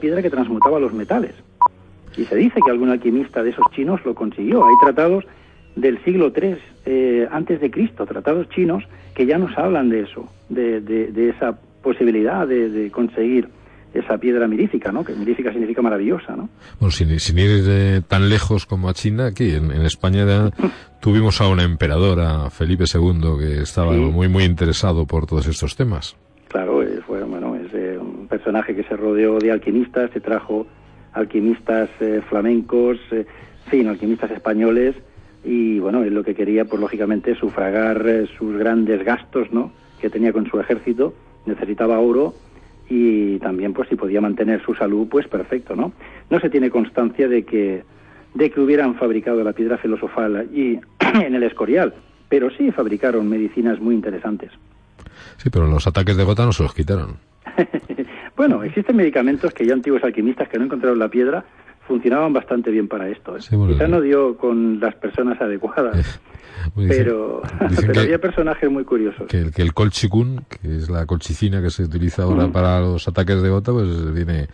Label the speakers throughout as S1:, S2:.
S1: Piedra que transmutaba los metales. Y se dice que algún alquimista de esos chinos lo consiguió. Hay tratados del siglo III eh, antes de Cristo, tratados chinos que ya nos hablan de eso, de, de, de esa posibilidad de, de, conseguir esa piedra mirífica, ¿no? Que mirífica significa maravillosa, ¿no?
S2: Bueno, sin, sin ir eh, tan lejos como a China, aquí en, en España ya tuvimos a una emperadora, Felipe II, que estaba
S1: Sí.
S2: muy muy interesado por todos estos temas.
S1: Claro, eh, fue bueno, es eh, un personaje que se rodeó de alquimistas, se trajo alquimistas eh, flamencos, eh, fin, alquimistas españoles y bueno, él lo que quería, pues lógicamente, sufragar sus grandes gastos, ¿no? Que tenía con su ejército, necesitaba oro y también, pues, si podía mantener su salud, pues perfecto, ¿no? No se tiene constancia de que de que hubieran fabricado la piedra filosofal allí en el Escorial, pero sí fabricaron medicinas muy interesantes.
S2: Sí, pero los ataques de gota no se los quitaron.
S1: bueno, existen medicamentos que ya antiguos alquimistas que no encontraron la piedra funcionaban bastante bien para esto. ¿eh?
S2: Sí, bueno,
S1: Quizá no dio con las personas adecuadas,
S2: Pues dicen-
S1: pero,
S2: dicen
S1: pero había personajes muy curiosos.
S2: que, el- que el colchicún, que es la colchicina que se utiliza ahora para los ataques de gota, pues viene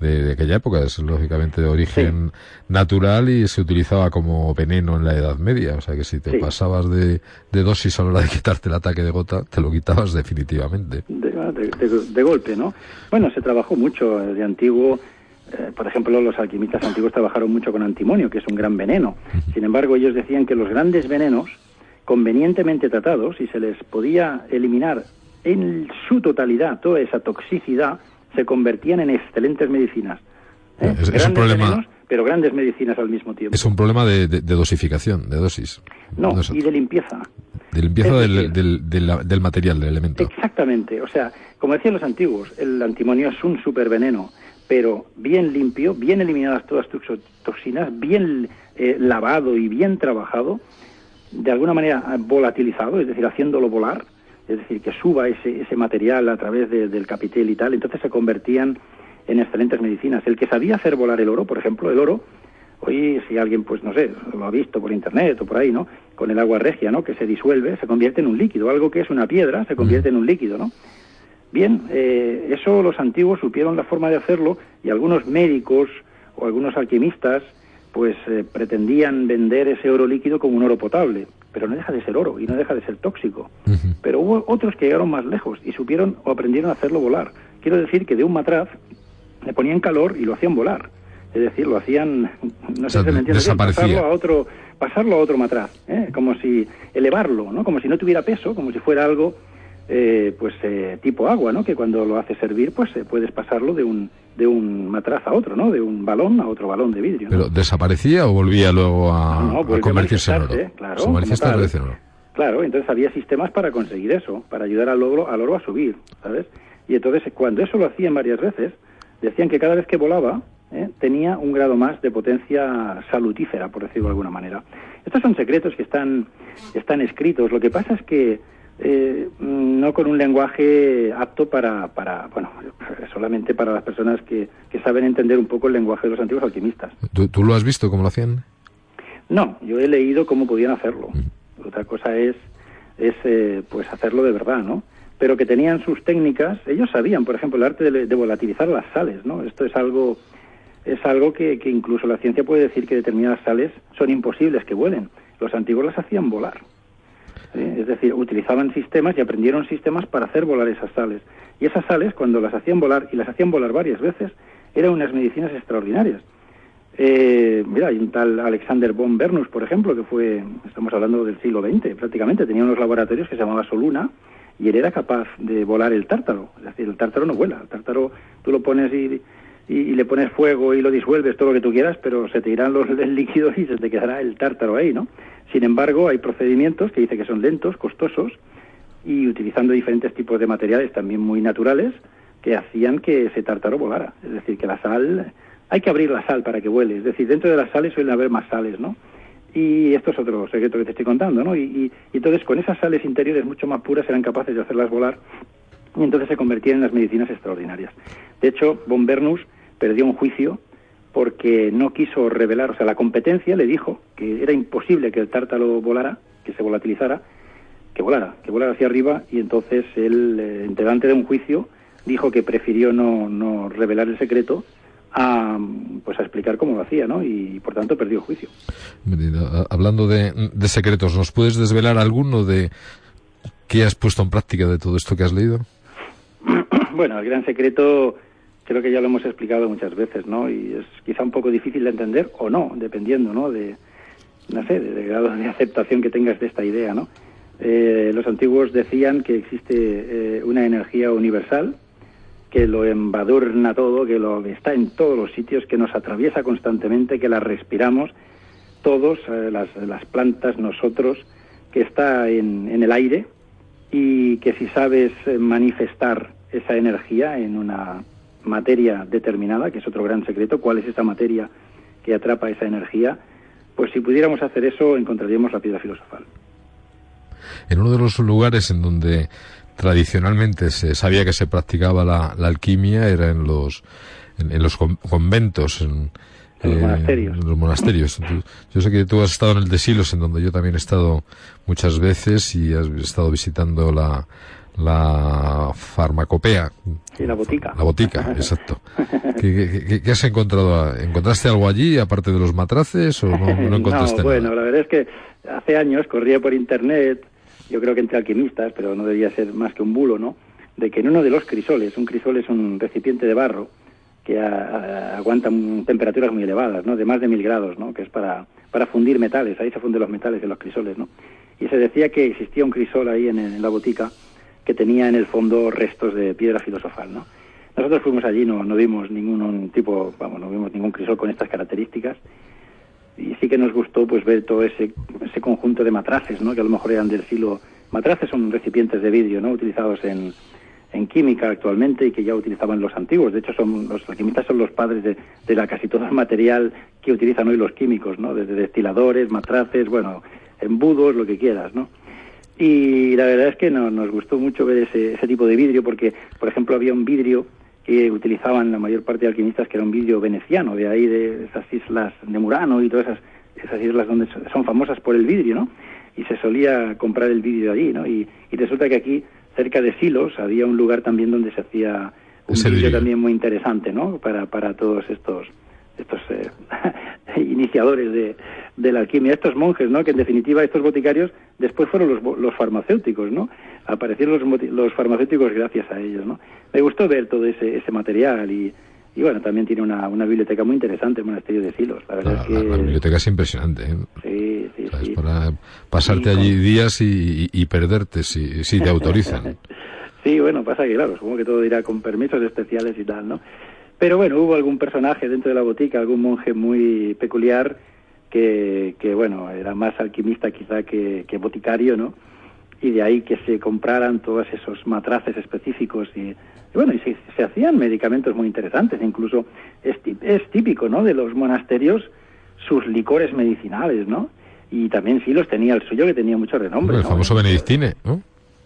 S2: de, de aquella época, es lógicamente de origen natural y se utilizaba como veneno en la Edad Media, o sea que si te
S1: Sí.
S2: pasabas de, de dosis a la hora de quitarte el ataque de gota, te lo quitabas definitivamente.
S1: De, de golpe, ¿no? Bueno, se trabajó mucho de antiguo. eh, por ejemplo, los alquimistas antiguos trabajaron mucho con antimonio, que es un gran veneno. Sin embargo, ellos decían que los grandes venenos, convenientemente tratados, y se les podía eliminar en su totalidad toda esa toxicidad, se convertían en excelentes medicinas. ¿eh?
S2: Es- es un problema-
S1: venenos, pero grandes medicinas al mismo tiempo.
S2: Es un problema de, de- de dosificación, de dosis.
S1: No, y de limpieza.
S2: de limpieza del, del- del material, del elemento.
S1: Exactamente, o sea, como decían los antiguos, el antimonio es un superveneno, pero bien limpio, bien eliminadas todas tus toxinas, bien eh, lavado y bien trabajado, de alguna manera eh, volatilizado, es decir, haciéndolo volar, es decir, que suba ese, ese material a través de- del capitel y tal, entonces se convertían en excelentes medicinas. El que sabía hacer volar el oro, por ejemplo, el oro, Hoy, si alguien, pues no sé, lo ha visto por internet o por ahí, ¿no? Con el agua regia, ¿no? Que se disuelve, se convierte en un líquido. Algo que es una piedra se convierte en un líquido, ¿no? Bien, eh, eso los antiguos supieron la forma de hacerlo y algunos médicos o algunos alquimistas, pues eh, pretendían vender ese oro líquido como un oro potable, pero no deja de ser oro y no deja de ser tóxico. Pero hubo otros que llegaron más lejos y supieron o aprendieron a hacerlo volar. Quiero decir que de un matraz le ponían calor y lo hacían volar. Es decir, lo hacían, no
S2: O
S1: sé si me entiendes,
S2: desaparecía.
S1: pasarlo a otro, pasarlo a otro matraz, ¿eh? como si elevarlo, ¿no? Como si no tuviera peso, como si fuera algo, eh, pues eh, tipo agua, ¿no? Que cuando lo haces servir, pues eh, puedes pasarlo de un de un matraz a otro, ¿no? De un balón a otro balón de vidrio. ¿no?
S2: ¿Pero desaparecía o volvía luego a,
S1: No, vuelve a
S2: convertirse en oro?
S1: claro,
S2: en oro.
S1: Claro, entonces había sistemas para conseguir eso, para ayudar al oro, al oro a subir, ¿sabes? Y entonces cuando eso lo hacían varias veces, decían que cada vez que volaba ¿eh? tenía un grado más de potencia salutífera, por decirlo de alguna manera. Estos son secretos que están, están escritos. Lo que pasa es que eh, no con un lenguaje apto para, para, bueno, solamente para las personas que, que saben entender un poco el lenguaje de los antiguos alquimistas.
S2: ¿Tú, tú lo has visto cómo lo hacían?
S1: No, yo he leído cómo podían hacerlo. Otra cosa es, es eh, pues hacerlo de verdad, ¿no? Pero que tenían sus técnicas, ellos sabían, por ejemplo, el arte de, de volatilizar las sales, ¿no? Esto es algo, es algo que, que incluso la ciencia puede decir que determinadas sales son imposibles que vuelen. Los antiguos las hacían volar. Es decir, utilizaban sistemas y aprendieron sistemas para hacer volar esas sales. Y esas sales, cuando las hacían volar, y las hacían volar varias veces, eran unas medicinas extraordinarias. Eh, mira, hay un tal Alexander von Bernus, por ejemplo, que fue, estamos hablando del siglo XX, prácticamente, tenía unos laboratorios que se llamaba Soluna, y él era capaz de volar el tártaro. Es decir, el tártaro no vuela, el tártaro tú lo pones y, y, y le pones fuego y lo disuelves, todo lo que tú quieras, pero se te irán los el líquido y se te quedará el tártaro ahí, ¿no? Sin embargo, hay procedimientos que dice que son lentos, costosos, y utilizando diferentes tipos de materiales también muy naturales, que hacían que ese tártaro volara. Es decir, que la sal, hay que abrir la sal para que vuele. Es decir, dentro de las sales suelen haber más sales, ¿no? Y esto es otro secreto que te estoy contando, ¿no? Y, entonces con esas sales interiores mucho más puras eran capaces de hacerlas volar y entonces se convertían en las medicinas extraordinarias. De hecho, von Bernus perdió un juicio porque no quiso revelar, o sea, la competencia le dijo que era imposible que el tártalo volara, que se volatilizara, que volara, que volara hacia arriba, y entonces él, eh, delante de un juicio, dijo que prefirió no, no revelar el secreto a, pues a explicar cómo lo hacía, ¿no? Y, por tanto perdió el juicio.
S2: Hablando de, de secretos, ¿nos puedes desvelar alguno de qué has puesto en práctica de todo esto que has leído?
S1: bueno, el gran secreto creo que ya lo hemos explicado muchas veces, ¿no? Y es quizá un poco difícil de entender o no, dependiendo, ¿no? De, no sé, del grado de aceptación que tengas de esta idea, ¿no? Eh, los antiguos decían que existe eh, una energía universal que lo embadurna todo, que lo está en todos los sitios, que nos atraviesa constantemente, que la respiramos todos, eh, las, las, plantas, nosotros, que está en, en el aire y que si sabes manifestar esa energía en una materia determinada, que es otro gran secreto, cuál es esa materia que atrapa esa energía, pues si pudiéramos hacer eso encontraríamos la piedra filosofal.
S2: En uno de los lugares en donde tradicionalmente se sabía que se practicaba la, alquimia era en los en, los conventos, en,
S1: los monasterios.
S2: En los monasterios. yo sé que tú has estado en el de Silos, en donde yo también he estado muchas veces y has estado visitando la, la farmacopea.
S1: Sí, la botica.
S2: La botica, exacto. ¿Qué, has encontrado? ¿Encontraste algo allí, aparte de los matraces, o no, no encontraste
S1: bueno, la verdad es que hace años corría por internet, yo creo que entre alquimistas, pero no debía ser más que un bulo, ¿no? De que en uno de los crisoles, un crisol es un recipiente de barro que aguanta temperaturas muy elevadas, ¿no? De más de mil grados, ¿no? Que es para, para fundir metales, ahí se funden los metales en los crisoles, ¿no? Y se decía que existía un crisol ahí en la botica que tenía en el fondo restos de piedra filosofal, ¿no? Nosotros fuimos allí, no, no vimos ningún tipo, vamos, no vimos ningún crisol con estas características y sí que nos gustó pues ver todo ese, ese conjunto de matraces, ¿no? Que a lo mejor eran del siglo... Matraces son recipientes de vidrio, ¿no? Utilizados en, en química actualmente y que ya utilizaban los antiguos. De hecho, son los alquimistas son los padres de, de la casi todo el material que utilizan hoy los químicos, ¿no? Desde destiladores, matraces, bueno, embudos, lo que quieras, ¿no? Y la verdad es que nos gustó mucho ver ese, ese tipo de vidrio porque, por ejemplo, había un vidrio que utilizaban la mayor parte de alquimistas que era un vidrio veneciano, de ahí de esas islas de Murano y todas esas, esas islas donde son famosas por el vidrio, ¿no? Y se solía comprar el vidrio allí, ¿no? Y, y resulta que aquí, cerca de Silos, había un lugar también donde se hacía un vidrio también muy interesante, ¿no? Para, para todos estos estos eh, iniciadores de, de, la alquimia, estos monjes, ¿no? Que en definitiva estos boticarios después fueron los, los farmacéuticos, ¿no? Aparecieron los, los, farmacéuticos gracias a ellos, ¿no? Me gustó ver todo ese, ese material y, y bueno, también tiene una, una biblioteca muy interesante el monasterio de Silos. La verdad es que...
S2: La, biblioteca es impresionante. ¿eh?
S1: Sí, sí, sí.
S2: para pasarte allí días y, y, perderte si, si te autorizan.
S1: sí, bueno, pasa que claro, supongo que todo irá con permisos especiales y tal, ¿no? Pero bueno, hubo algún personaje dentro de la botica, algún monje muy peculiar que, que bueno, era más alquimista quizá que, que boticario, ¿no? Y de ahí que se compraran todos esos matraces específicos y, bueno, y se, hacían medicamentos muy interesantes, incluso es, es típico, ¿no? De los monasterios sus licores medicinales, ¿no? Y también sí los tenía el suyo, que tenía mucho renombre.
S2: El famoso Benedictine, ¿no?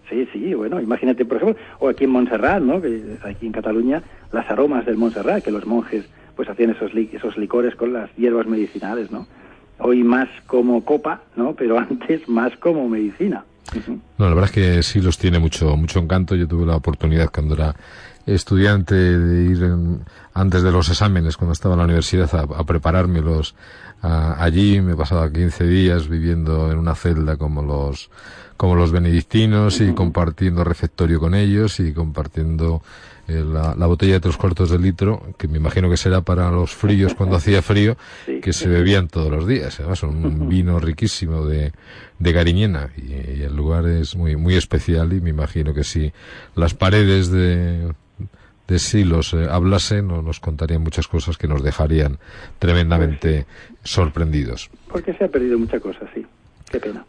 S1: Sí, sí, bueno, imagínate, por ejemplo, o aquí en Montserrat, ¿no? Aquí en Cataluña, las aromas del Montserrat, que los monjes pues hacían esos, esos licores con las hierbas medicinales, ¿no? Hoy más como copa, ¿no? Pero antes más como medicina.
S2: No, la verdad es que sí los tiene mucho, mucho encanto. Yo tuve la oportunidad cuando era estudiante de ir antes de los exámenes, cuando estaba en la universidad, a, a preparármelos allí. Me pasaba 15 días viviendo en una celda como los como los benedictinos y compartiendo refectorio con ellos y compartiendo eh, la, botella de tres cuartos de litro, que me imagino que será para los fríos cuando hacía frío, que se bebían todos los días. Además, un vino riquísimo de, de Gariñena y, el lugar es muy, muy especial y me imagino que si las paredes de, de Silos eh, hablasen nos contarían muchas cosas que nos dejarían tremendamente sorprendidos.
S1: Porque se ha perdido mucha cosa, sí.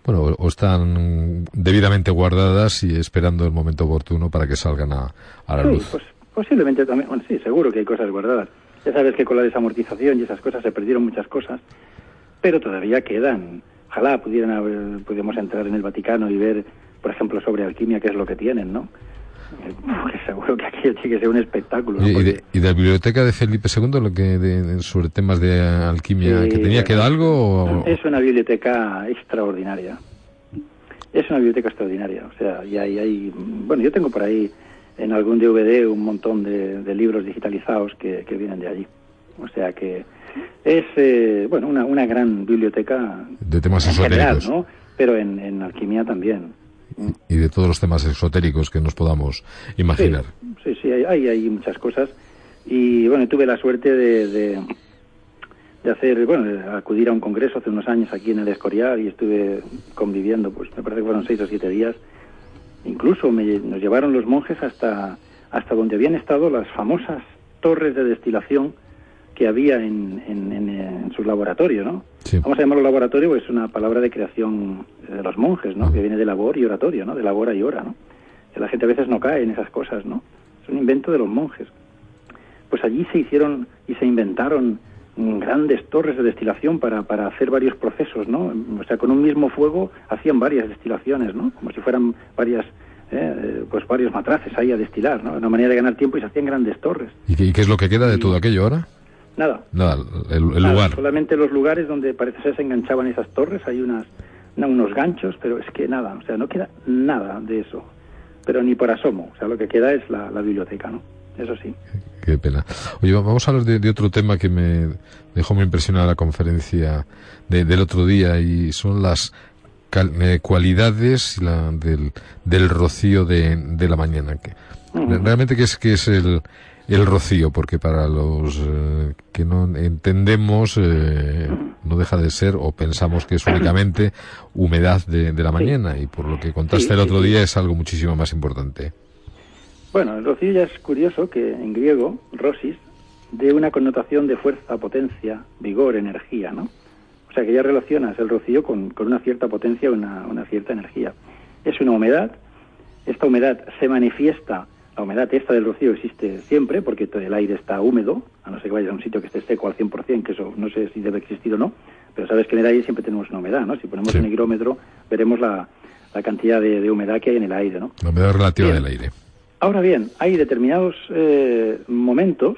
S2: Bueno, o están debidamente guardadas y esperando el momento oportuno para que salgan a, la luz.
S1: Pues Posiblemente también, bueno, sí, seguro que hay cosas guardadas. Ya sabes que con la desamortización y esas cosas se perdieron muchas cosas, pero todavía quedan. Ojalá pudieran haber, pudiéramos entrar en el Vaticano y ver, por ejemplo, sobre alquimia, qué es lo que tienen, ¿no? Porque seguro que aquello tiene que ser un espectáculo. ¿no?
S2: ¿Y,
S1: Porque-
S2: de, y de la biblioteca de Felipe II, lo que de- sobre temas de alquimia,
S1: Sí,
S2: que tenía que dar algo? o-
S1: Es una biblioteca extraordinaria. Es una biblioteca extraordinaria. O sea, y hay, hay- bueno, yo tengo por ahí en algún DVD un montón de, de libros digitalizados que, que vienen de allí. O sea que es, eh, bueno, una, una gran biblioteca
S2: de temas esotéricos.
S1: ¿no? Pero en, en alquimia también.
S2: Y de todos los temas exotéricos que nos podamos imaginar.
S1: Sí, sí, sí, hay, hay, muchas cosas. Y bueno, tuve la suerte de, de, de hacer, bueno, de acudir a un congreso hace unos años aquí en el Escorial y estuve conviviendo, pues me parece que fueron seis o siete días. Incluso me- nos llevaron los monjes hasta, hasta donde habían estado las famosas torres de destilación que había en, en, en, en su laboratorio, ¿no?
S2: Sí.
S1: Vamos a llamarlo laboratorio, es una palabra de creación de los monjes, ¿no? Que viene de labor y oratorio, ¿no? De labora y hora, ¿no? Que la gente a veces no cae en esas cosas, ¿no? Es un invento de los monjes. Pues allí se hicieron y se inventaron mm, grandes torres de destilación para, para hacer varios procesos, ¿no? O sea, con un mismo fuego hacían varias destilaciones, ¿no? Como si fueran varias, eh, eh, pues varios matraces ahí a destilar, ¿no? Una manera de ganar tiempo y se hacían grandes torres.
S2: ¿Y qué, y qué es lo que queda de todo aquello ahora?
S1: Nada,
S2: Nada, el, el
S1: Nada,
S2: lugar.
S1: Solamente los lugares donde parece ser se enganchaban esas torres, hay unas, no, unos ganchos, pero es que nada, o sea, no queda nada de eso. Pero ni por asomo, o sea, lo que queda es la, la biblioteca, ¿no? Eso sí.
S2: Qué pena. Oye, vamos a hablar de, de otro tema que me dejó muy impresionada la conferencia de- del otro día y son las cal- eh, cualidades la- del, del rocío de, de la mañana. Que. Realmente, ¿qué es, qué es el, el rocío? Porque para los eh, que no entendemos, eh, no deja de ser, o pensamos que es únicamente humedad de, de la mañana, y por lo que contaste
S1: Sí,
S2: el otro
S1: sí.
S2: día es algo muchísimo más importante.
S1: Bueno, el rocío ya es curioso que en griego, rosis, de una connotación de fuerza, potencia, vigor, energía, ¿no? O sea que ya relacionas el rocío con, con una cierta potencia, una, una cierta energía. Es una humedad, esta humedad se manifiesta, la humedad esta del rocío existe siempre porque todo el aire está húmedo, a no ser que vayas a un sitio que esté seco al 100%, que eso no sé si debe existir o no, pero sabes que en el aire siempre tenemos una humedad, ¿no? Si ponemos
S2: Sí.
S1: un higrómetro veremos la, la cantidad de, de humedad que hay en el aire, ¿no?
S2: La humedad relativa
S1: Bien.
S2: del aire.
S1: Ahora bien, hay determinados eh, momentos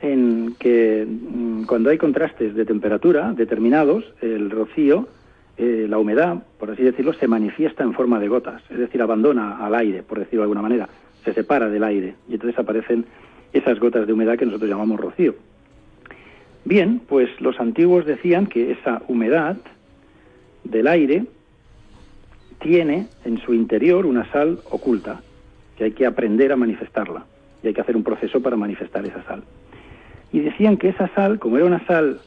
S1: en que mm, cuando hay contrastes de temperatura determinados, el rocío, eh, la humedad, por así decirlo, se manifiesta en forma de gotas, es decir, abandona al aire, por decirlo de alguna manera, se separa del aire y entonces aparecen esas gotas de humedad que nosotros llamamos rocío. Bien, pues los antiguos decían que esa humedad del aire tiene en su interior una sal oculta, que hay que aprender a manifestarla y hay que hacer un proceso para manifestar esa sal. Y decían que esa sal, como era una sal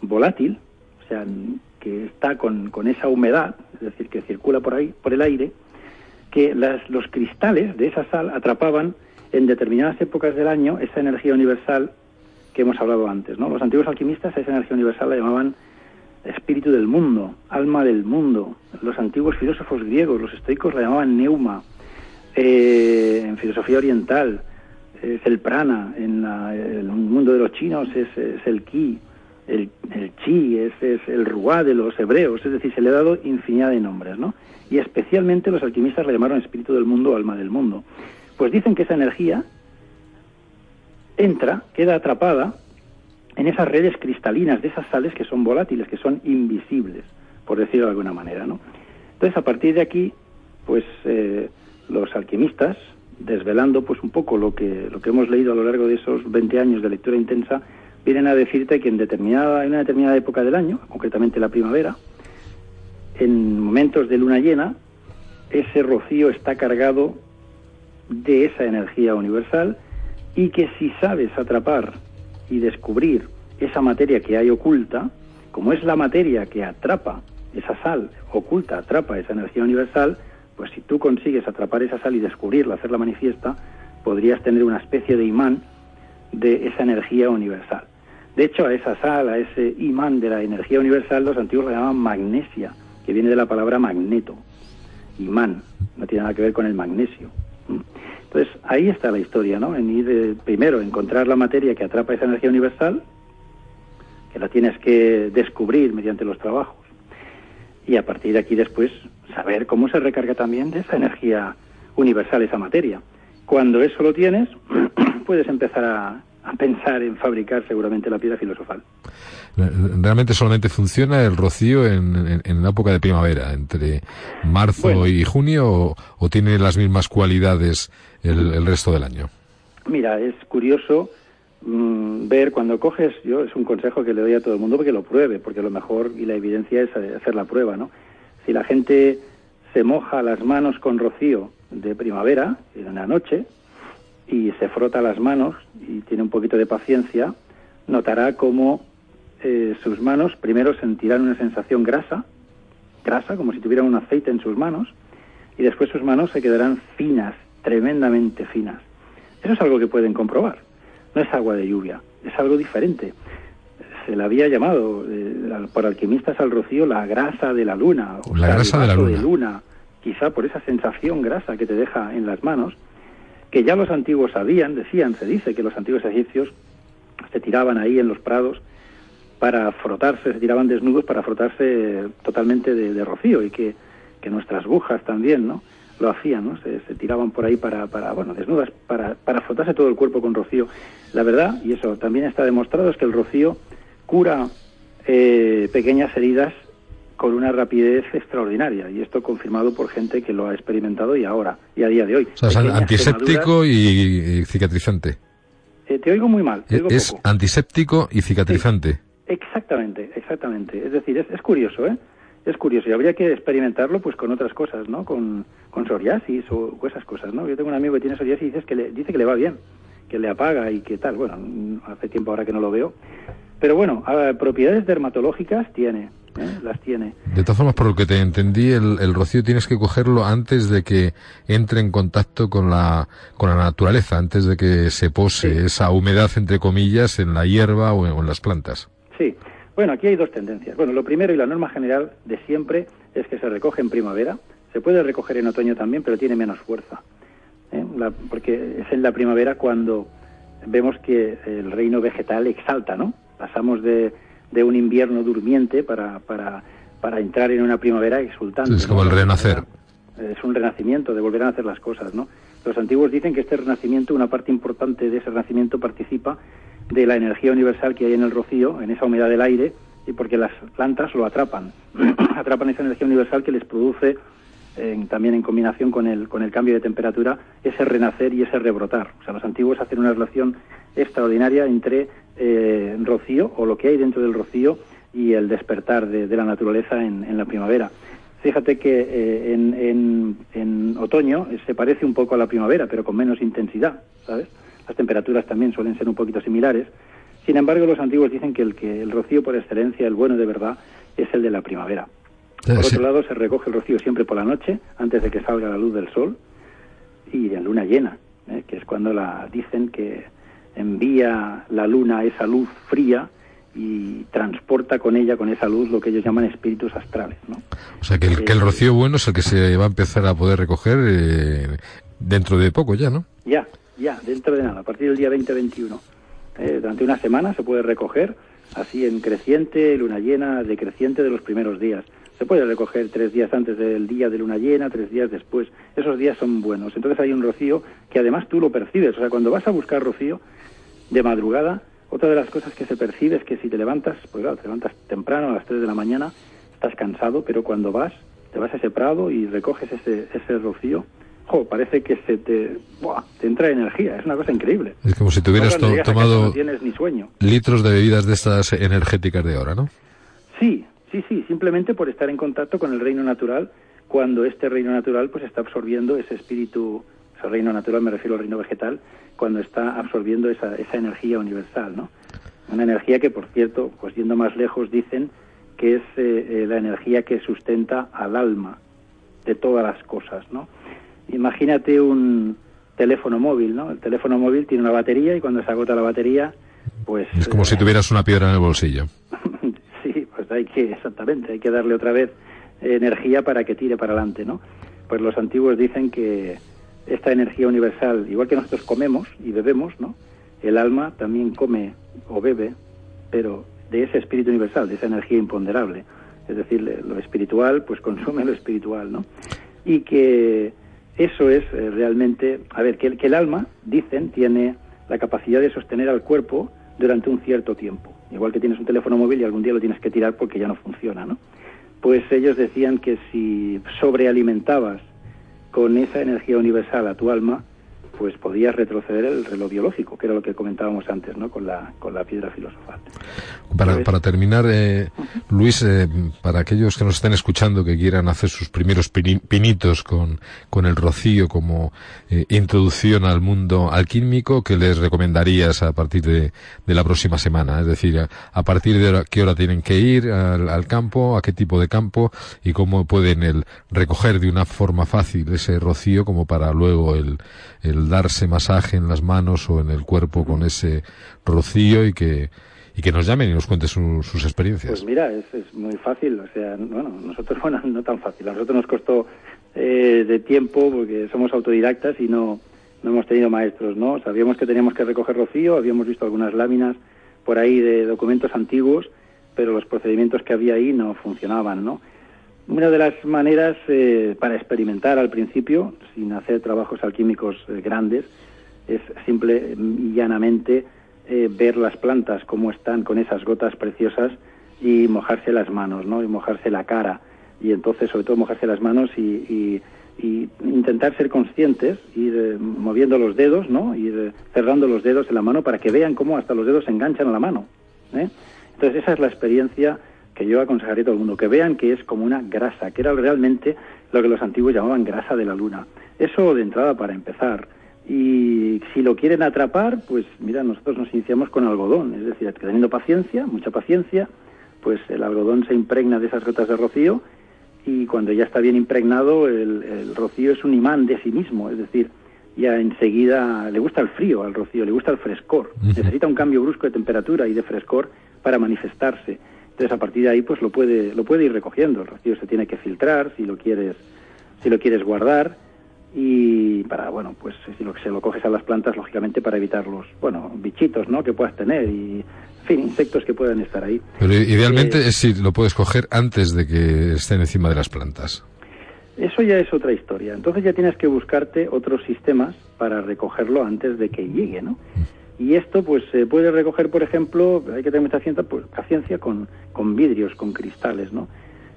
S1: volátil, o sea, que está con, con esa humedad, es decir, que circula por ahí, por el aire, que las- los cristales de esa sal atrapaban en determinadas épocas del año esa energía universal que hemos hablado antes, ¿no? Los antiguos alquimistas a esa energía universal la llamaban espíritu del mundo, alma del mundo. Los antiguos filósofos griegos, los estoicos, la llamaban neuma. Eh, en filosofía oriental es el prana, en la- el mundo de los chinos es, es el ki, el, chi es, es el ruá de los hebreos, es decir, se le ha dado infinidad de nombres, ¿no? Y especialmente los alquimistas le llamaron espíritu del mundo, alma del mundo. Pues dicen que esa energía entra, queda atrapada en esas redes cristalinas de esas sales que son volátiles, que son invisibles, por decirlo de alguna manera, ¿no? Entonces, a partir de aquí, pues eh, los alquimistas, desvelando pues un poco lo que, lo que hemos leído a lo largo de esos 20 años de lectura intensa, vienen a decirte que en, determinada, en una determinada época del año, concretamente la primavera, en momentos de luna llena, ese rocío está cargado de esa energía universal y que si sabes atrapar y descubrir esa materia que hay oculta, como es la materia que atrapa esa sal oculta, atrapa esa energía universal, pues si tú consigues atrapar esa sal y descubrirla, hacerla manifiesta, podrías tener una especie de imán de esa energía universal. De hecho, a esa sal, a ese imán de la energía universal, los antiguos la llamaban magnesia, que viene de la palabra magneto, imán, no tiene nada que ver con el magnesio. ¿Mm? Entonces, ahí está la historia, ¿no? En ir, eh, primero, encontrar la materia que atrapa esa energía universal, que la tienes que descubrir mediante los trabajos, y a partir de aquí después saber cómo se recarga también de esa energía universal, esa materia. Cuando eso lo tienes, puedes empezar a, pensar en fabricar seguramente la piedra filosofal.
S2: ¿Realmente solamente funciona el rocío en, la época de primavera, entre marzo y junio, o, tiene las mismas cualidades el, resto del año?
S1: Mira, es curioso mm, ver cuando coges, yo es un consejo que le doy a todo el mundo porque lo pruebe, porque lo mejor y la evidencia es hacer la prueba, ¿no? Si la gente se moja las manos con rocío de primavera, en la noche, y se frota las manos y tiene un poquito de paciencia, notará cómo eh, sus manos primero sentirán una sensación grasa, grasa, como si tuvieran un aceite en sus manos, y después sus manos se quedarán finas, tremendamente finas. Eso es algo que pueden comprobar. No es agua de lluvia, es algo diferente. Se le había llamado eh, por alquimistas al rocío la grasa de la luna.
S2: O la grasa de la
S1: luna quizá por esa sensación grasa que te deja en las manos, que ya los antiguos sabían, decían, se dice que los antiguos egipcios se tiraban ahí en los prados para frotarse, se tiraban desnudos para frotarse totalmente de, rocío y que, nuestras bujas también, ¿no? Lo hacían, ¿no? Se, tiraban por ahí para, para bueno, desnudas, para, para frotarse todo el cuerpo con rocío. La verdad, y eso también está demostrado, es que el rocío cura eh, pequeñas heridas con una rapidez extraordinaria y esto confirmado por gente que lo ha experimentado y ahora y a día de hoy.
S2: O sea, es antiséptico y, cicatrizante.
S1: Eh, te oigo muy mal.
S2: es antiséptico y cicatrizante.
S1: exactamente, exactamente. Es decir, es, curioso, ¿eh? Es curioso y habría que experimentarlo pues con otras cosas, ¿no? Con, con psoriasis o, esas cosas, ¿no? Yo tengo un amigo que tiene psoriasis y dice que le, dice que le va bien, que le apaga y que tal. Bueno, hace tiempo ahora que no lo veo. Pero bueno, propiedades dermatológicas tiene ¿eh? las tiene.
S2: De todas formas, por lo que te entendí, el, rocío tienes que cogerlo antes de que entre en contacto con la, con la naturaleza, antes de que se pose esa humedad, entre comillas, en la hierba o en, las plantas.
S1: Sí. Bueno, aquí hay dos tendencias. Bueno, lo primero y la norma general de siempre es que se recoge en primavera. Se puede recoger en otoño también, pero tiene menos fuerza. ¿eh? porque es en la primavera cuando vemos que el reino vegetal exalta, ¿no? Pasamos de de un invierno durmiente para, para, para entrar en una primavera exultante.
S2: Es como el renacer.
S1: Es un renacimiento, de volver a hacer las cosas, ¿no? Los antiguos dicen que este renacimiento, una parte importante de ese renacimiento participa de la energía universal que hay en el rocío, en esa humedad del aire, y porque las plantas lo atrapan, atrapan esa energía universal que les produce, también en combinación con el, con el cambio de temperatura, ese renacer y ese rebrotar. O sea, los antiguos hacen una relación extraordinaria entre eh, rocío o lo que hay dentro del rocío y el despertar de, la naturaleza en, la primavera. Fíjate que eh, en, en, otoño se parece un poco a la primavera, pero con menos intensidad, ¿sabes? Las temperaturas también suelen ser un poquito similares. Sin embargo, los antiguos dicen que el, que el rocío por excelencia, el bueno de verdad, es el de la primavera. Por otro lado, se recoge el rocío siempre por la noche, antes de que salga la luz del sol, y en luna llena, ¿eh? que es cuando la dicen que envía la luna esa luz fría y transporta con ella, con esa luz, lo que ellos llaman espíritus astrales. ¿no?
S2: O sea, que el, que el eh, rocío bueno es el que se va a empezar a poder recoger eh, dentro de poco ya, ¿no?
S1: Ya, ya, dentro de nada, a partir del día 2021. Eh, durante una semana se puede recoger, así en creciente, luna llena, decreciente de los primeros días. Se puede recoger tres días antes del día de luna llena, tres días después. Esos días son buenos. Entonces hay un rocío que además tú lo percibes. O sea, cuando vas a buscar rocío de madrugada, otra de las cosas que se percibe es que si te levantas, pues claro, te levantas temprano a las tres de la mañana, estás cansado, pero cuando vas, te vas a ese prado y recoges ese, ese rocío, jo, parece que se te, te entra energía, es una cosa increíble.
S2: Es como si tuvieras tomado
S1: no tienes ni sueño.
S2: litros de bebidas de estas energéticas de ahora, ¿no?
S1: Sí, Sí, sí, simplemente por estar en contacto con el reino natural cuando este reino natural pues está absorbiendo ese espíritu, ese reino natural me refiero al reino vegetal, cuando está absorbiendo esa, esa energía universal, ¿no? Una energía que, por cierto, pues yendo más lejos, dicen que es eh, eh, la energía que sustenta al alma de todas las cosas, ¿no? Imagínate un teléfono móvil, ¿no? El teléfono móvil tiene una batería y cuando se agota la batería, pues...
S2: Es como si eh, tuvieras una piedra en el bolsillo.
S1: hay que, exactamente, hay que darle otra vez energía para que tire para adelante, ¿no? Pues los antiguos dicen que, esta energía universal, igual que nosotros comemos y bebemos, ¿no? El alma también come o bebe, pero de ese espíritu universal, de esa energía imponderable. Es decir, lo espiritual, pues consume lo espiritual, ¿no? Y que eso es eh, realmente, a ver, que, que el alma, dicen, tiene la capacidad de sostener al cuerpo durante un cierto tiempo. Igual que tienes un teléfono móvil y algún día lo tienes que tirar porque ya no funciona, ¿no? Pues ellos decían que si sobrealimentabas con esa energía universal a tu alma, pues podías retroceder el reloj biológico, que era lo que comentábamos antes, ¿no? Con la, con la piedra filosofal.
S2: Para, para terminar, eh, Luis, eh, para aquellos que nos estén escuchando que quieran hacer sus primeros pinitos con, con el rocío como eh, introducción al mundo alquímico, ¿qué les recomendarías a partir de, de la próxima semana? Es decir, a, partir de qué hora tienen que ir al, al, campo, a qué tipo de campo y cómo pueden el recoger de una forma fácil ese rocío como para luego el, el darse masaje en las manos o en el cuerpo con ese rocío y que y que nos llamen y nos cuenten sus experiencias.
S1: Pues mira, es, es, muy fácil, o sea, bueno, nosotros, bueno, no tan fácil, a nosotros nos costó eh, de tiempo porque somos autodidactas y no, no hemos tenido maestros, ¿no? Sabíamos que teníamos que recoger rocío, habíamos visto algunas láminas por ahí de documentos antiguos, pero los procedimientos que había ahí no funcionaban, ¿no? Una de las maneras eh, para experimentar al principio, sin hacer trabajos alquímicos eh, grandes, es simple y llanamente eh, ver las plantas cómo están con esas gotas preciosas y mojarse las manos, ¿no? Y mojarse la cara y entonces sobre todo mojarse las manos y, y, y intentar ser conscientes, ir moviendo los dedos, ¿no? Ir cerrando los dedos en la mano para que vean cómo hasta los dedos se enganchan a la mano. Entonces esa es la experiencia que yo aconsejaría a todo el mundo, que vean que es como una grasa, que era realmente lo que los antiguos llamaban grasa de la luna. Eso de entrada para empezar. Y si lo quieren atrapar, pues mira, nosotros nos iniciamos con algodón, es decir, teniendo paciencia, mucha paciencia, pues el algodón se impregna de esas gotas de rocío y cuando ya está bien impregnado, el, el rocío es un imán de sí mismo, es decir, ya enseguida le gusta el frío al rocío, le gusta el frescor, necesita un cambio brusco de temperatura y de frescor para manifestarse. Entonces a partir de ahí pues lo puede lo puede ir recogiendo. El rocío se tiene que filtrar si lo quieres si lo quieres guardar y para bueno pues si lo se lo coges a las plantas lógicamente para evitar los bueno bichitos no que puedas tener y en fin insectos que puedan estar ahí.
S2: Pero idealmente eh, es si lo puedes coger antes de que estén encima de las plantas.
S1: Eso ya es otra historia. Entonces ya tienes que buscarte otros sistemas para recogerlo antes de que llegue, ¿no? Y esto pues se puede recoger, por ejemplo, hay que tener mucha ciencia, pues, paciencia con, con vidrios, con cristales, ¿no?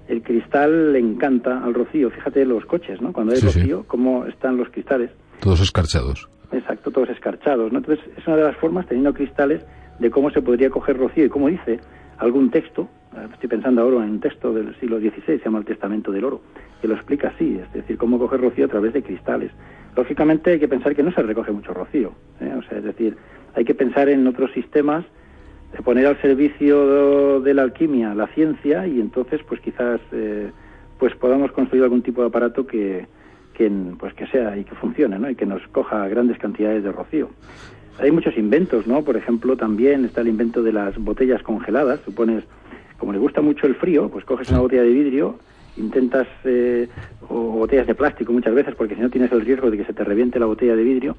S1: El cristal le encanta al rocío. Fíjate los coches, ¿no? Cuando hay
S2: Sí, sí.
S1: rocío, cómo están los cristales.
S2: Todos escarchados.
S1: Exacto, todos escarchados, ¿no? Entonces es una de las formas, teniendo cristales, de cómo se podría coger rocío. Y como dice algún texto, eh, estoy pensando ahora en un texto del siglo XVI, se llama el Testamento del Oro, que lo explica así, es decir, cómo coger rocío a través de cristales. Lógicamente hay que pensar que no se recoge mucho rocío, ¿eh? o sea, es decir, hay que pensar en otros sistemas, de poner al servicio de la alquimia la ciencia y entonces pues quizás eh, pues podamos construir algún tipo de aparato que, pues que sea y que funcione, ¿no? Y que nos coja grandes cantidades de rocío. Hay muchos inventos, ¿no? Por ejemplo, también está el invento de las botellas congeladas. Supones, como le gusta mucho el frío, pues coges una botella de vidrio, intentas, eh, o botellas de plástico muchas veces, porque si no tienes el riesgo de que se te reviente la botella de vidrio.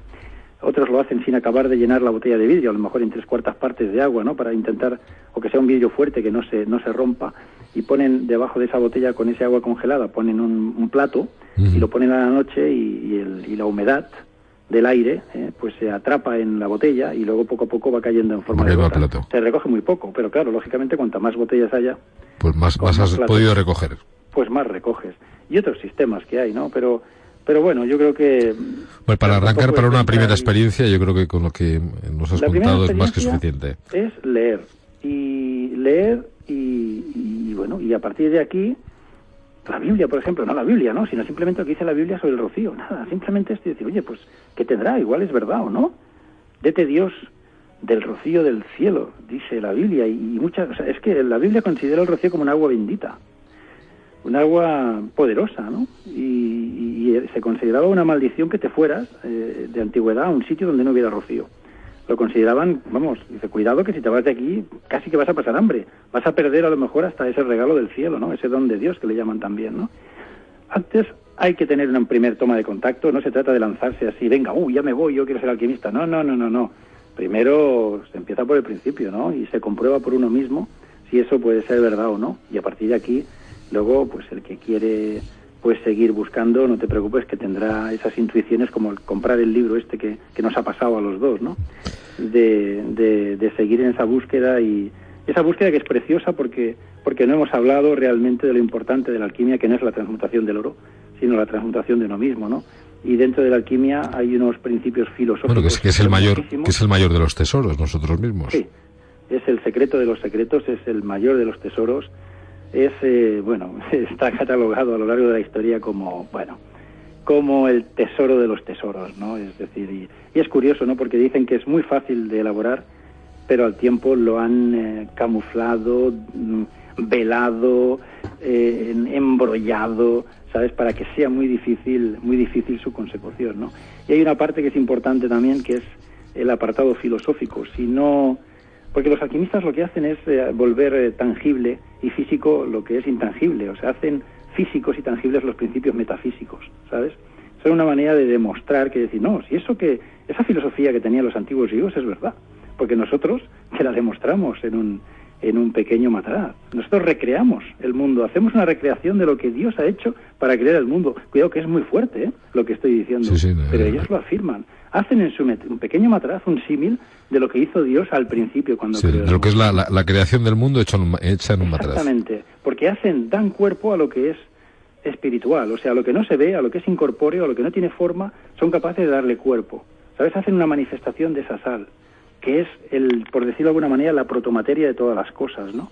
S1: Otros lo hacen sin acabar de llenar la botella de vidrio, a lo mejor en tres cuartas partes de agua, ¿no? Para intentar, o que sea un vidrio fuerte, que no se, no se rompa, y ponen debajo de esa botella con ese agua congelada, ponen un, un plato y lo ponen a la noche y, y, el, y la humedad del aire eh, pues se atrapa en la botella y luego poco a poco va cayendo en forma de gota.
S2: plato.
S1: Se recoge muy poco, pero claro, lógicamente cuanta más botellas haya,
S2: Pues más, más
S1: más
S2: has
S1: platos.
S2: podido recoger.
S1: pues más recoges. Y otros sistemas que hay, ¿no? Pero pero bueno, yo creo que
S2: Pues para arrancar para una primera experiencia, yo creo que con lo que nos has contado es más que suficiente.
S1: es leer. Y leer y, y, bueno y a partir de aquí la Biblia por ejemplo no la Biblia no sino simplemente lo que dice la Biblia sobre el rocío nada. Simplemente esto y decir oye pues qué tendrá igual es verdad o no. Dete Dios del rocío del cielo dice la Biblia. Y, y muchas o sea, es que la Biblia considera el rocío como un agua bendita un agua poderosa, ¿no? Y, y- se consideraba una maldición que te fueras eh, de antigüedad a un sitio donde no hubiera rocío. Lo consideraban, vamos, dice, cuidado que si te vas de aquí casi que vas a pasar hambre, vas a perder a lo mejor hasta ese regalo del cielo, ¿no? Ese don de Dios que le llaman también, ¿no? Antes hay que tener una primer toma de contacto, no se trata de lanzarse así, venga, uy, ya me voy, yo quiero ser alquimista. No, no, no, no, no. Primero se empieza por el principio, ¿no? Y se comprueba por uno mismo si eso puede ser verdad o no. Y a partir de aquí, luego, pues el que quiere pues seguir buscando, no te preocupes que tendrá esas intuiciones como el comprar el libro este que, que nos ha pasado a los dos, ¿no? De, de, de seguir en esa búsqueda y esa búsqueda que es preciosa porque, porque no hemos hablado realmente de lo importante de la alquimia, que no es la transmutación del oro, sino la transmutación de uno mismo, ¿no? Y dentro de la alquimia hay unos principios filosóficos.
S2: Bueno, que es, que es el mayor, que es el mayor de los tesoros, nosotros mismos.
S1: Sí, es el secreto de los secretos, es el mayor de los tesoros. Es, eh, bueno, está catalogado a lo largo de la historia como, bueno, como el tesoro de los tesoros, ¿no? Es decir, y, es curioso, ¿no? Porque dicen que es muy fácil de elaborar, pero al tiempo lo han eh, camuflado, mm, velado, eh, embrollado, ¿sabes? Para que sea muy difícil, muy difícil su consecución, ¿no? Y hay una parte que es importante también, que es el apartado filosófico. Si no, porque los alquimistas lo que hacen es eh, volver eh, tangible y físico lo que es intangible, o sea, hacen físicos y tangibles los principios metafísicos, ¿sabes? Es una manera de demostrar que decir, no, si eso que, esa filosofía que tenían los antiguos griegos es verdad, porque nosotros que la demostramos en un, en un pequeño matraz. Nosotros recreamos el mundo, hacemos una recreación de lo que Dios ha hecho para crear el mundo. Cuidado que es muy fuerte ¿eh? lo que estoy diciendo,
S2: Sí, sí,
S1: pero
S2: eh,
S1: ellos lo afirman. Hacen en su un pequeño matraz un símil de lo que hizo Dios al principio cuando
S2: Sí,
S1: creó
S2: de lo que es la, la- la creación del mundo hecha en un, hecha en un matraz.
S1: Exactamente, porque hacen, dan cuerpo a lo que es espiritual, o sea, a lo que no se ve, a lo que es incorpóreo, a lo que no tiene forma, son capaces de darle cuerpo. ¿Sabes? Hacen una manifestación de esa sal, que es, el, por decirlo de alguna manera, la protomateria de todas las cosas, ¿no?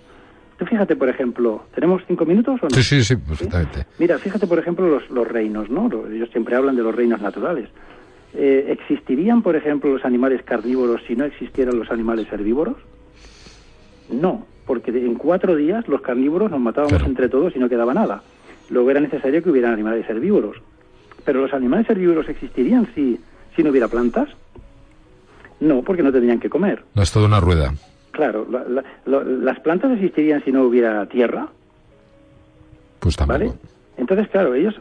S1: Tú fíjate, por ejemplo, ¿tenemos cinco minutos o no?
S2: Sí, sí, sí, perfectamente.
S1: Mira, fíjate, por ejemplo, los, los reinos, ¿no? Lo- Ellos siempre hablan de los reinos naturales. Eh, ¿Existirían, por ejemplo, los animales carnívoros si no existieran los animales herbívoros? No, porque en cuatro días los carnívoros nos matábamos
S2: Claro.
S1: entre todos y no quedaba nada. Luego era necesario que hubieran animales herbívoros. Pero los animales herbívoros existirían si, si no hubiera plantas? No, porque no tendrían que comer.
S2: No es toda una rueda.
S1: Claro, la- la- las plantas existirían si no hubiera tierra.
S2: Pues tampoco.
S1: ¿Vale? Entonces, claro, ellos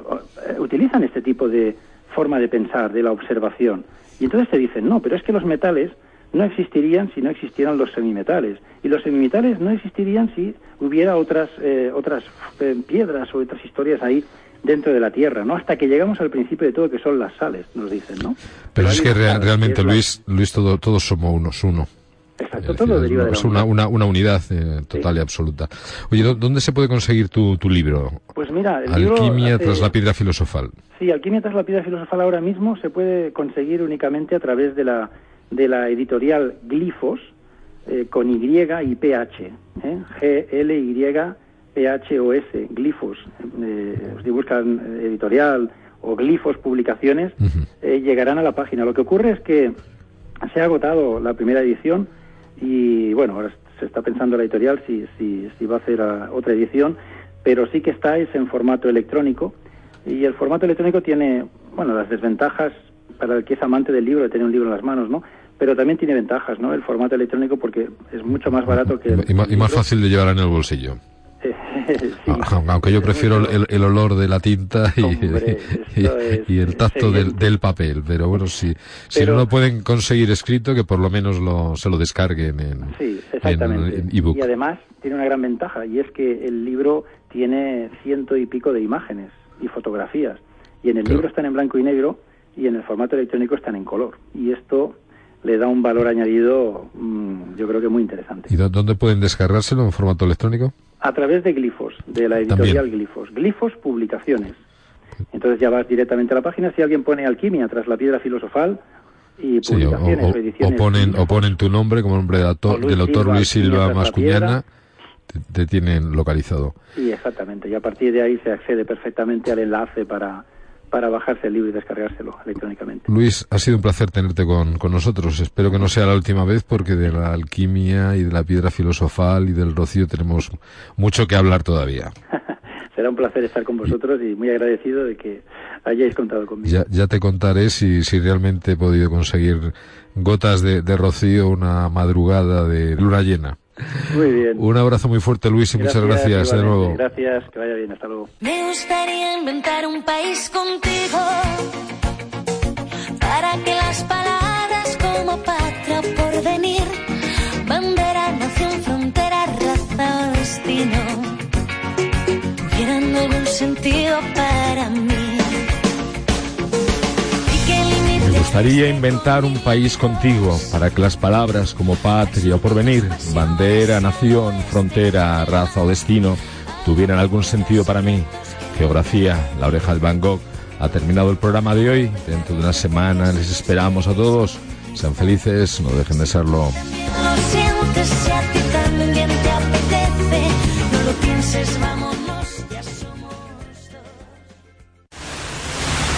S1: eh, utilizan este tipo de forma de pensar, de la observación. Y entonces te dicen, no, pero es que los metales no existirían si no existieran los semimetales. Y los semimetales no existirían si hubiera otras, eh, otras eh, piedras o otras historias ahí dentro de la Tierra, ¿no? Hasta que llegamos al principio de todo, que son las sales, nos dicen, ¿no?
S2: Pero es que realmente, Luis, Luis todo, todos somos unos uno.
S1: Exacto, todo
S2: decir,
S1: deriva de la
S2: es una,
S1: unidad.
S2: una, una unidad eh, total y absoluta. Oye, ¿dó- ¿dónde se puede conseguir tu, tu libro?
S1: Pues mira, el libro
S2: Alquimia
S1: hace-
S2: tras la piedra filosofal.
S1: Sí, Alquimia tras la piedra filosofal ahora mismo se puede conseguir únicamente a través de la, de la editorial Glifos, eh, con Y y PH, ¿eh? G-L-Y-P-H-O-S, Glifos. Eh, si buscan eh, editorial o Glifos Publicaciones,
S2: Ujú.
S1: eh, llegarán a la página. Lo que ocurre es que se ha agotado la primera edición y bueno, ahora se está pensando la editorial si, si, si va a hacer ah, otra edición, pero sí que está es en formato electrónico y el formato electrónico tiene, bueno, las desventajas para el que es amante del libro, de tener un libro en las manos, ¿no? Pero también tiene ventajas, ¿no? El formato electrónico porque es mucho más barato que... el
S2: Y, más fácil de llevar en el bolsillo.
S1: Sí,
S2: Ah, Aunque yo prefiero el, el olor de la tinta y,
S1: Hombre,
S2: y-
S1: esto es-
S2: y el tacto del, papel. Pero bueno, si, si
S1: Pero-
S2: no lo pueden conseguir escrito, que por lo menos lo, se lo descarguen en
S1: Sí,
S2: en-
S1: exactamente.
S2: en ebook.
S1: y además tiene una gran ventaja y es que el libro tiene ciento y pico de imágenes y fotografías. Y en el
S2: Claro.
S1: libro están en blanco y negro y en el formato electrónico están en color. Y esto le da un valor añadido, mm, yo creo que muy interesante.
S2: ¿Y dó- dónde pueden descargárselo en formato electrónico?
S1: A través de Glifos, de la editorial Glifos. Glifos Publicaciones. Entonces ya vas directamente a la página. Si alguien pone alquimia tras la piedra filosofal y
S2: Sí, o,
S1: publicaciones
S2: o-
S1: o ediciones.
S2: o ponen, o ponen tu nombre como nombre de autor, del autor
S1: Silva,
S2: Luis Silva
S1: la
S2: Mascuñana, te, te tienen localizado.
S1: Sí, exactamente. Y a partir de ahí se accede perfectamente al enlace para, para bajarse el libro y descargárselo electrónicamente.
S2: Luis, ha sido un placer tenerte con, con nosotros. Espero que no sea la última vez porque de la alquimia y de la piedra filosofal y del rocío tenemos mucho que hablar todavía.
S1: Será un placer estar con vosotros y muy agradecido de que hayáis contado conmigo.
S2: Ya, ya te contaré si, si realmente he podido conseguir gotas de, de rocío una madrugada de luna llena.
S1: Muy bien.
S2: Un abrazo muy fuerte, Luis, y muchas gracias de nuevo.
S1: Gracias, que vaya bien, hasta luego.
S3: Me gustaría inventar un país contigo para que las palabras como patria por venir, bandera, nación, frontera, raza o destino, tuvieran algún sentido para mí.
S4: Gustaría inventar un país contigo para que las palabras como patria o porvenir, bandera, nación, frontera, raza o destino tuvieran algún sentido para mí. Geografía, la oreja del Van Gogh. Ha terminado el programa de hoy. Dentro de una semana les esperamos a todos. Sean felices, no dejen de serlo.